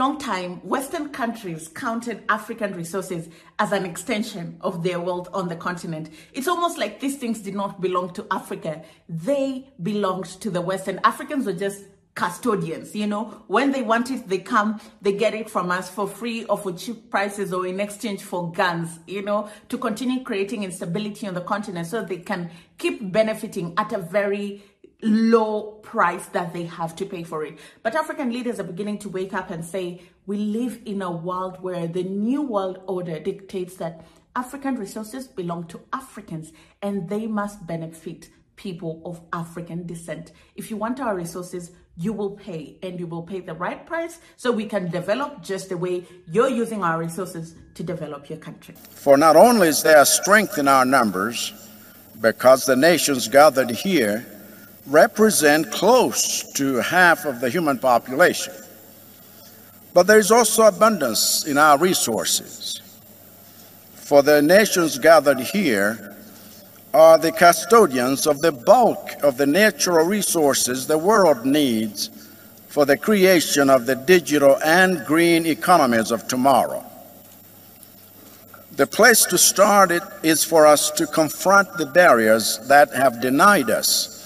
long time, Western countries counted African resources as an extension of their wealth on the continent. It's almost like these things did not belong to Africa. They belonged to the West, and Africans were just custodians you know when they want it they come they get it from us for free or for cheap prices or in exchange for guns you know to continue creating instability on the continent so they can keep benefiting at a very low price that they have to pay for it. But African leaders are beginning to wake up and say, we live in a world where the new world order dictates that African resources belong to Africans and they must benefit people of African descent. If you want our resources, you will pay and you will pay the right price so we can develop just the way you're using our resources to develop your country. For not only is there strength in our numbers, because the nations gathered here represent close to half of the human population. But there is also abundance in our resources. For the nations gathered here are the custodians of the bulk of the natural resources the world needs for the creation of the digital and green economies of tomorrow. The place to start it is for us to confront the barriers that have denied us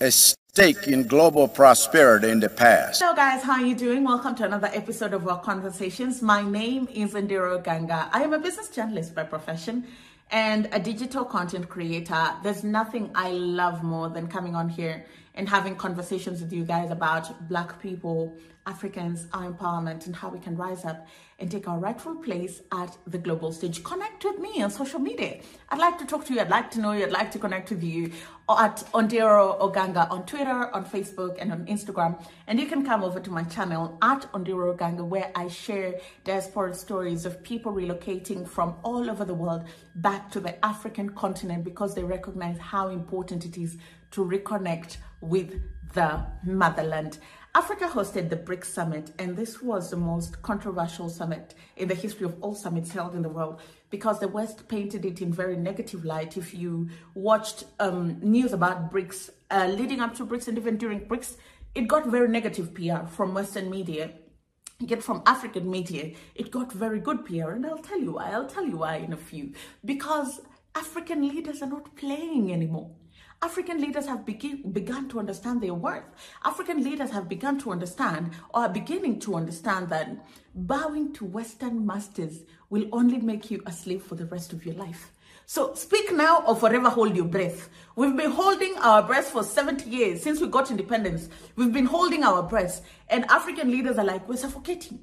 a stake in global prosperity in the past. Hello guys, how are you doing? Welcome to another episode of our conversations. My name is Ondiro Oganga. I am a business journalist by profession and a digital content creator. There's nothing I love more than coming on here and having conversations with you guys about Black people, Africans, our empowerment, and how we can rise up and take our rightful place at the global stage. Connect with me on social media. I'd like to talk to you. I'd like to know you. I'd like to connect with you at Ondiro Oganga on Twitter, on Facebook, and on Instagram. And you can come over to my channel at Ondiro Oganga, where I share diaspora stories of people relocating from all over the world back to the African continent because they recognize how important it is to reconnect with the motherland. Africa hosted the BRICS summit, and this was the most controversial summit in the history of all summits held in the world because the West painted it in very negative light. If you watched um, news about BRICS uh, leading up to BRICS and even during BRICS, it got very negative PR from Western media. Yet from African media, it got very good PR, and I'll tell you why. I'll tell you why in a few. Because African leaders are not playing anymore. African leaders have begin, begun to understand their worth. African leaders have begun to understand or are beginning to understand that bowing to Western masters will only make you a slave for the rest of your life. So speak now or forever hold your breath. We've been holding our breath for 70 years since we got independence. We've been holding our breath and African leaders are like, we're suffocating.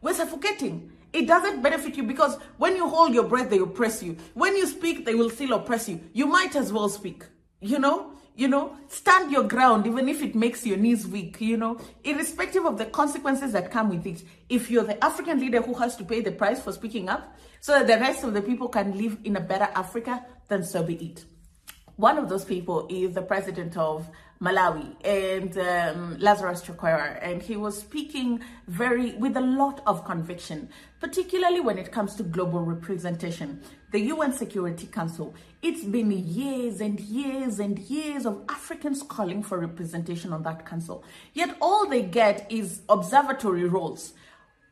We're suffocating. It doesn't benefit you because when you hold your breath, they oppress you. When you speak, they will still oppress you. You might as well speak you know you know stand your ground even if it makes your knees weak you know irrespective of the consequences that come with it. If you're the african leader who has to pay the price for speaking up so that the rest of the people can live in a better africa then so be it. One of those people is the president of Malawi and um, Lazarus Chakwera, and he was speaking very with a lot of conviction, particularly when it comes to global representation. The UN Security Council, it's been years and years and years of Africans calling for representation on that council. Yet all they get is observatory roles.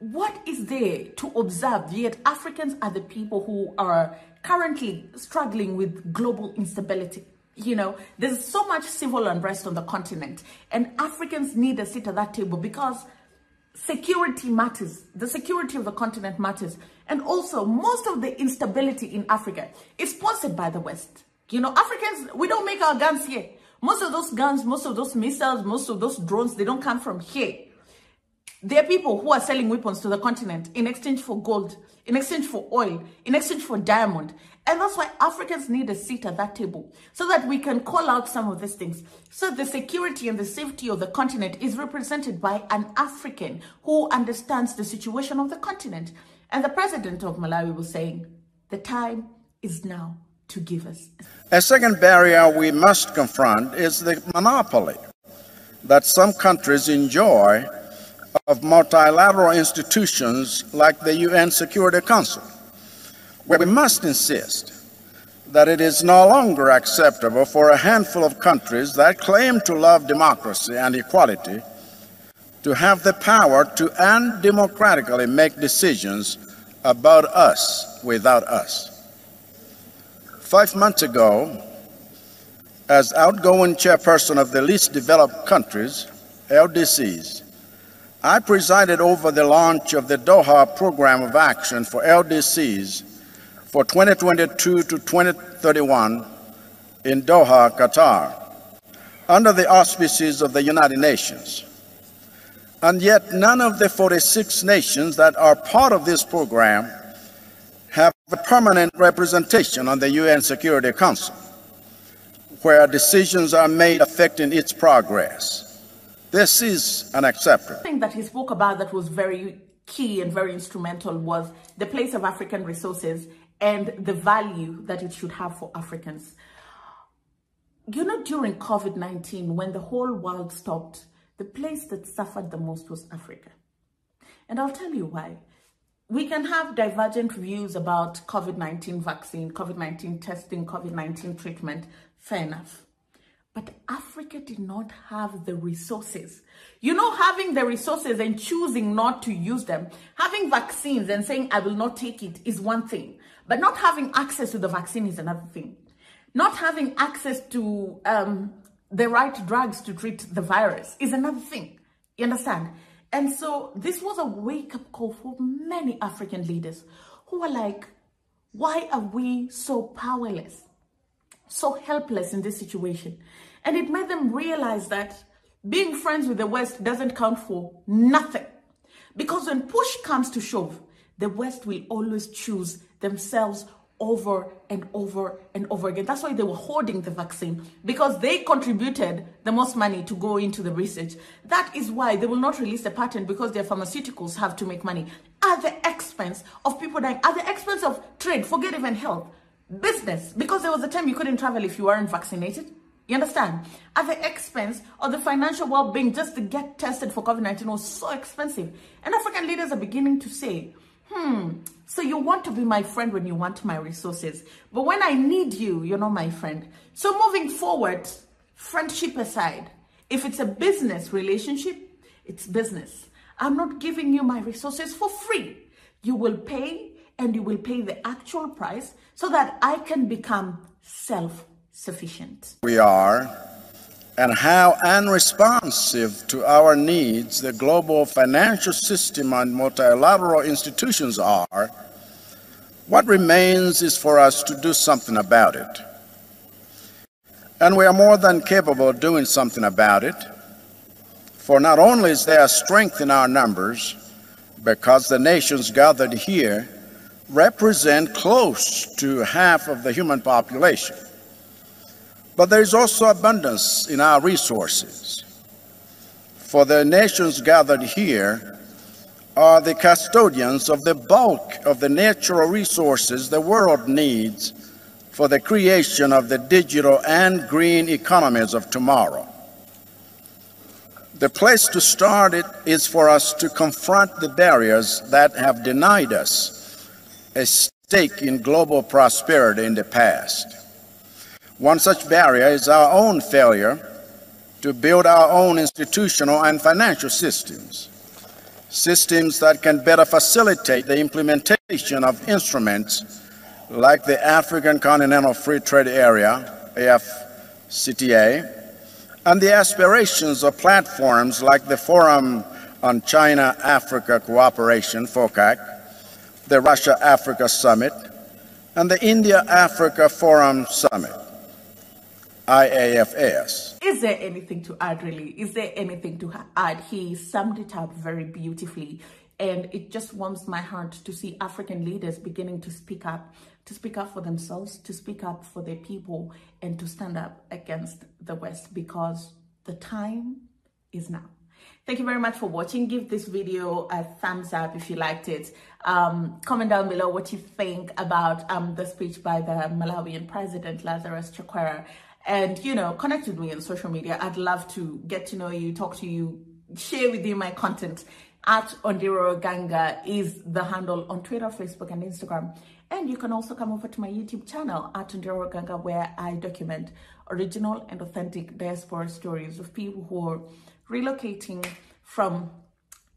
What is there to observe? Yet Africans are the people who are currently struggling with global instability you know, there's so much civil unrest on the continent, and Africans need a seat at that table because security matters. The security of the continent matters. And also, most of the instability in Africa is sponsored by the West. You know, Africans, we don't make our guns here. Most of those guns, most of those missiles, most of those drones, they don't come from here. There are people who are selling weapons to the continent in exchange for gold, in exchange for oil, in exchange for diamond. And that's why Africans need a seat at that table so that we can call out some of these things. So the security and the safety of the continent is represented by an African who understands the situation of the continent. And the president of Malawi was saying, the time is now to give us. A second barrier we must confront is the monopoly that some countries enjoy of multilateral institutions like the UN Security Council, where we must insist that it is no longer acceptable for a handful of countries that claim to love democracy and equality to have the power to undemocratically make decisions about us without us. Five months ago, as outgoing chairperson of the least developed countries, LDCs, I presided over the launch of the Doha Program of Action for LDCs for 2022 to 2031 in Doha, Qatar, under the auspices of the United Nations. And yet, none of the 46 nations that are part of this program have a permanent representation on the UN Security Council, where decisions are made affecting its progress. This is unacceptable. The thing that he spoke about that was very key and very instrumental was the place of African resources and the value that it should have for Africans. You know, during COVID 19, when the whole world stopped, the place that suffered the most was Africa. And I'll tell you why. We can have divergent views about COVID 19 vaccine, COVID 19 testing, COVID 19 treatment, fair enough. But Africa did not have the resources. You know, having the resources and choosing not to use them, having vaccines and saying, I will not take it is one thing. But not having access to the vaccine is another thing. Not having access to um, the right drugs to treat the virus is another thing. You understand? And so this was a wake up call for many African leaders who were like, why are we so powerless, so helpless in this situation? And it made them realize that being friends with the West doesn't count for nothing. Because when push comes to shove, the West will always choose themselves over and over and over again. That's why they were hoarding the vaccine because they contributed the most money to go into the research. That is why they will not release the patent because their pharmaceuticals have to make money at the expense of people dying, at the expense of trade, forget even health, business, because there was a time you couldn't travel if you weren't vaccinated. You understand? At the expense of the financial well-being just to get tested for COVID-19 was so expensive. And African leaders are beginning to say, hmm, so you want to be my friend when you want my resources. But when I need you, you're not my friend. So moving forward, friendship aside, if it's a business relationship, it's business. I'm not giving you my resources for free. You will pay and you will pay the actual price so that I can become self-sufficient. We are and how unresponsive to our needs the global financial system and multilateral institutions are, what remains is for us to do something about it. And we are more than capable of doing something about it. For not only is there strength in our numbers, because the nations gathered here represent close to half of the human population. But there is also abundance in our resources. For the nations gathered here are the custodians of the bulk of the natural resources the world needs for the creation of the digital and green economies of tomorrow. The place to start it is for us to confront the barriers that have denied us a stake in global prosperity in the past. One such barrier is our own failure to build our own institutional and financial systems, systems that can better facilitate the implementation of instruments like the African Continental Free Trade Area, AFCTA, and the aspirations of platforms like the Forum on China-Africa Cooperation, FOCAC, the Russia-Africa Summit, and the India-Africa Forum Summit. IAFS. Is there anything to add, really? Is there anything to add? He summed it up very beautifully. And it just warms my heart to see African leaders beginning to speak up, to speak up for themselves, to speak up for their people, and to stand up against the West because the time is now. Thank you very much for watching. Give this video a thumbs up if you liked it. Um, comment down below what you think about um, the speech by the Malawian President Lazarus Chakwera and you know connect with me on social media i'd love to get to know you talk to you share with you my content at ondiro oganga is the handle on twitter facebook and instagram and you can also come over to my youtube channel at ondiro oganga where i document original and authentic diaspora stories of people who are relocating from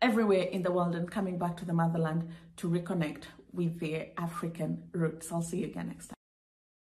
everywhere in the world and coming back to the motherland to reconnect with their African roots. I'll see you again next time.